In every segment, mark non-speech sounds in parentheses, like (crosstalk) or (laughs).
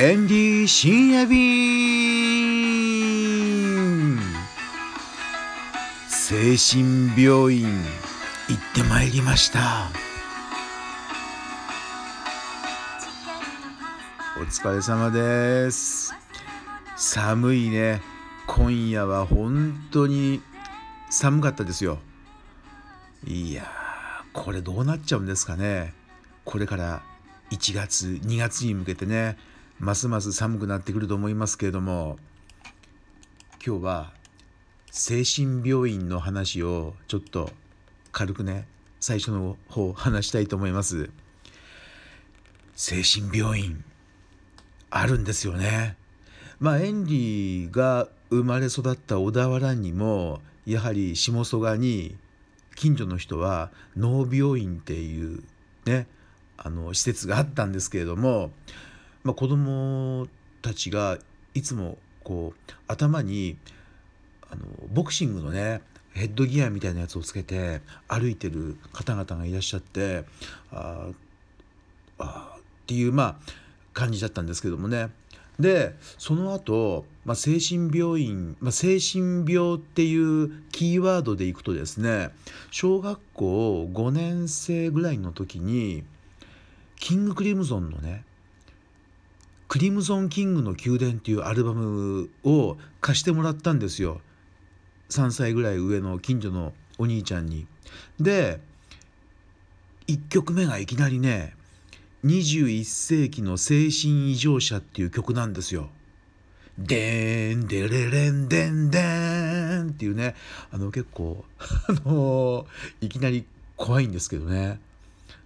エンディー深夜便精神病院行ってまいりました。お疲れ様です。寒いね。今夜は本当に寒かったですよ。いやこれどうなっちゃうんですかね。これから1月2月に向けてね。ますます寒くなってくると思いますけれども今日は精神病院の話をちょっと軽くね最初の方話したいと思います。精神病院あるんですよね。まあエンリーが生まれ育った小田原にもやはり下曽我に近所の人は脳病院っていうねあの施設があったんですけれどもまあ、子供たちがいつもこう頭にあのボクシングのねヘッドギアみたいなやつをつけて歩いてる方々がいらっしゃってああっていうまあ感じだったんですけどもね。でその後、まあ、精神病院、まあ、精神病っていうキーワードでいくとですね小学校5年生ぐらいの時にキングクリムゾンのねクリムゾン・キングの宮殿っていうアルバムを貸してもらったんですよ3歳ぐらい上の近所のお兄ちゃんに。で1曲目がいきなりね21世紀の精神異常者っていう曲なんですよ。でーんでれれんでんでーんっていうねあの結構 (laughs) あのいきなり怖いんですけどね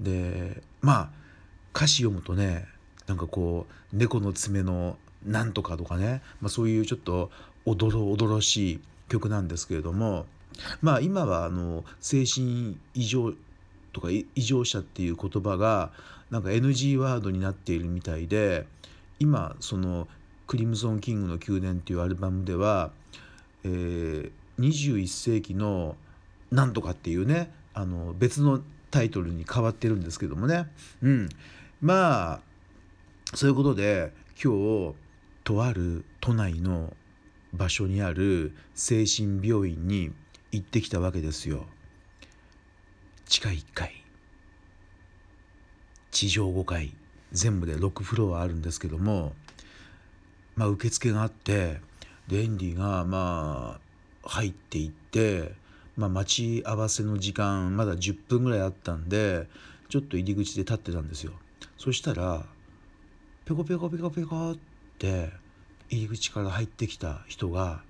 でまあ歌詞読むとねなんかこう猫の爪のなんとかとかね、まあ、そういうちょっとおどろおどろしい曲なんですけれども。まあ今はあの精神異常とか異常者っていう言葉がなんか NG ワードになっているみたいで今その「クリムゾン・キングの宮殿」っていうアルバムでは、えー、21世紀のなんとかっていうねあの別のタイトルに変わってるんですけどもね、うん、まあそういうことで今日とある都内の場所にある精神病院に行ってきたわけですよ。地下1階地上5階全部で6フロアあるんですけどもまあ受付があってでエンディがまあ入っていって、まあ、待ち合わせの時間まだ10分ぐらいあったんでちょっと入り口で立ってたんですよ。そしたらペコペコペコペコって入り口から入ってきた人が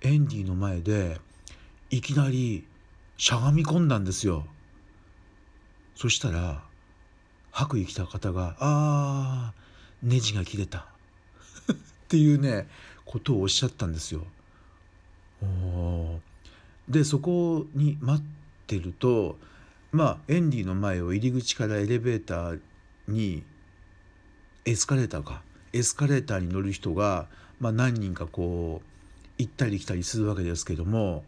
エンディの前でいきなりしゃがみ込んだんですよ。そしたら白衣着た方が「あーネジが切れた」(laughs) っていうねことをおっしゃったんですよ。でそこに待ってるとまあエンディの前を入り口からエレベーターにエスカレーターかエスカレーターに乗る人が、まあ、何人かこう行ったり来たりするわけですけども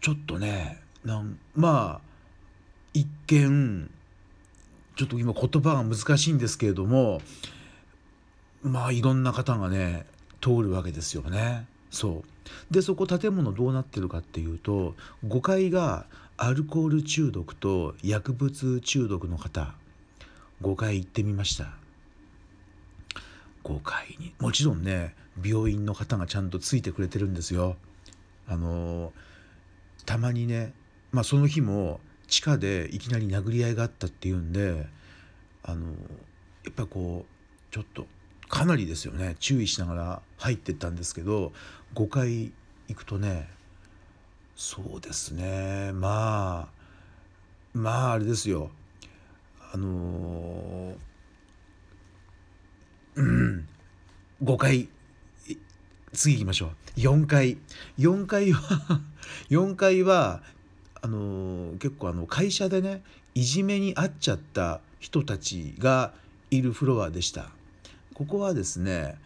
ちょっとねなんまあ一見ちょっと今言葉が難しいんですけれどもまあいろんな方がね通るわけですよね。そうでそこ建物どうなってるかっていうと5階がアルコール中毒と薬物中毒の方5回行ってみました。5回に。もちろんね病院の方がちゃんとついてくれてるんですよ。あのたまにねまあその日も地下でいきなり殴り合いがあったっていうんであのやっぱこうちょっとかなりですよね。注意しながら入ってったんですけど5回行くとねそうですね。まあまああれですよ。あのー、うん5回次行きましょう。4回。4回は (laughs) 4回はあのー、結構あの会社でねいじめに遭っちゃった人たちがいるフロアでした。ここはですね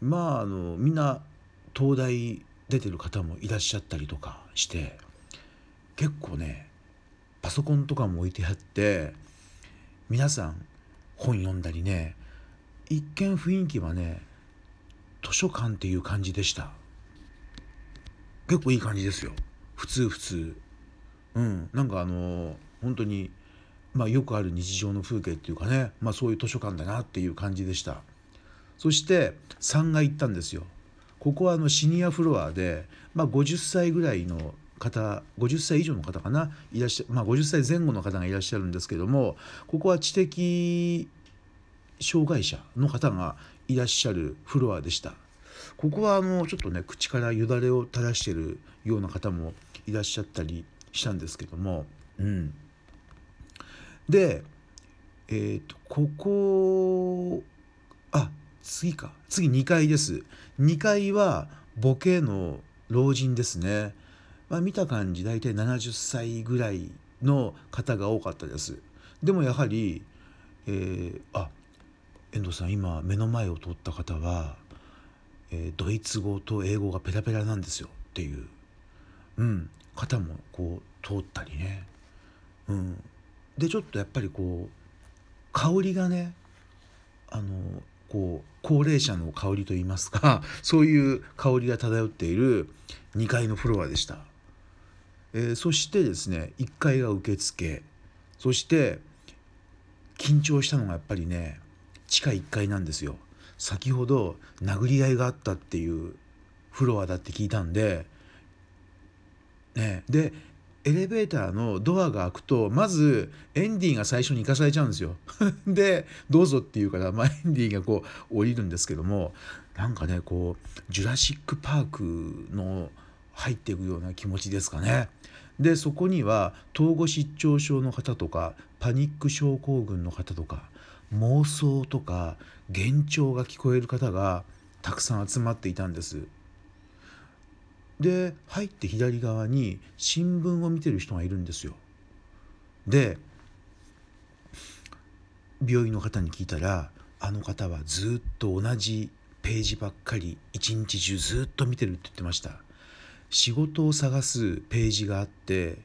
まああのみんな東大出てる方もいらっしゃったりとかして結構ねパソコンとかも置いてあって皆さん本読んだりね一見雰囲気はね図書館っていう感じでした。結構いい感じですよ。普通普通。うん。なんかあの本当にまあよくある日常の風景っていうかね。まあそういう図書館だなっていう感じでした。そして3階行ったんですよ。ここはあのシニアフロアで、まあ、50歳ぐらいの方50歳以上の方かな？いらっしゃまあ50歳前後の方がいらっしゃるんですけどもここは知的障害者の方がいらっしゃるフロアでした。ここはあのちょっとね口からよだれを垂らしてるような方もいらっしゃったりしたんですけども。うん。でえっ、ー、とここあ次か。次2階です。2階はボケの老人ですね。まあ、見た感じ大体70歳ぐらいの方が多かったです。でもやはり、えー、あ遠藤さん今目の前を通った方は、えー、ドイツ語と英語がペラペラなんですよっていう、うん、方もこう通ったりね、うん、でちょっとやっぱりこう香りがねあのこう高齢者の香りといいますか (laughs) そういう香りが漂っている2階のフロアでした。えー、そしてですね1階が受付。そして緊張したのがやっぱりね地下1階なんですよ先ほど殴り合いがあったっていうフロアだって聞いたんでねでエレベーターのドアが開くとまずエンディが最初に行かされちゃうんですよ。(laughs) でどうぞって言うから、まあ、エンディがこう降りるんですけどもなんかねこうジュラシック・パークの入っていくような気持ちですかね。でそこには統合失調症の方とかパニック症候群の方とか妄想とか幻聴が聞こえる方がたくさん集まっていたんです。で入って左側に新聞を見てる人がいるんですよ。で病院の方に聞いたらあの方はずっと同じページばっかり一日中ずっと見てるって言ってました。仕事を探すページがあって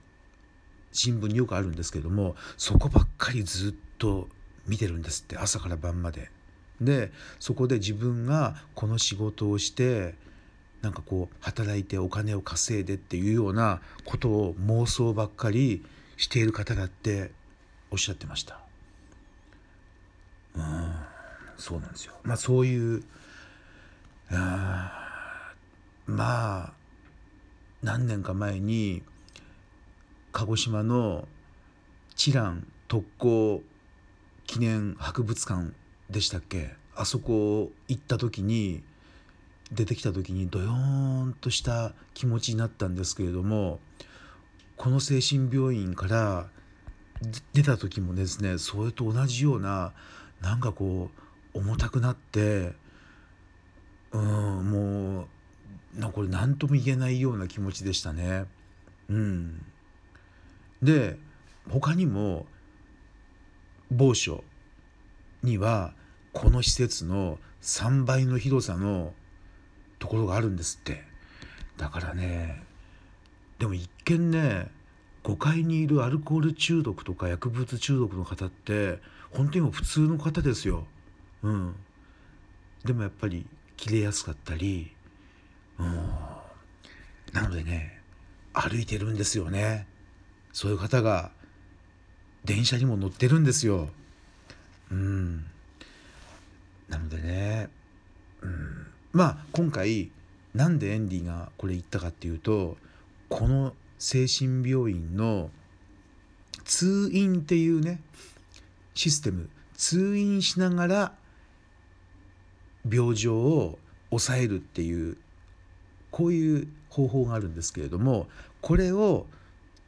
新聞によくあるんですけどもそこばっかりずっと見てるんですって朝から晩まで。でそこで自分がこの仕事をしてなんかこう働いてお金を稼いでっていうようなことを妄想ばっかりしている方だっておっしゃってました。うんそうなんですよ。まあそういうあまあ何年か前に鹿児島の知覧特攻記念博物館でしたっけ？あそこ行った時に出てきた時にドヨーンとした気持ちになったんですけれどもこの精神病院から出た時もですねそれと同じようななんかこう重たくなってうんもうなこれ何とも言えないような気持ちでしたね。うん、で他にも某所にはこの施設の3倍の広さのところがあるんですってだからねでも一見ね5階にいるアルコール中毒とか薬物中毒の方って本当にも普通の方ですよ。うん、でもやっぱり切れやすかったりなのでね歩いてるんですよね。そういう方が電車にも乗ってるんですよ。うん。なのでね、うん、まあ今回なんでエンディがこれ言ったかっていうとこの精神病院の通院っていうねシステム通院しながら病状を抑えるっていうこういう方法があるんですけれどもこれを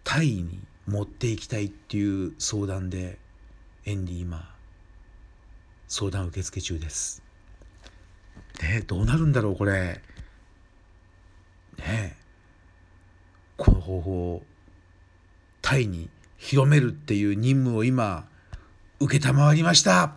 タイに持っていきたいっていう相談でエンディ今相談受付中です。ねどうなるんだろうこれ。ねこの方法をタイに広めるっていう任務を今承りました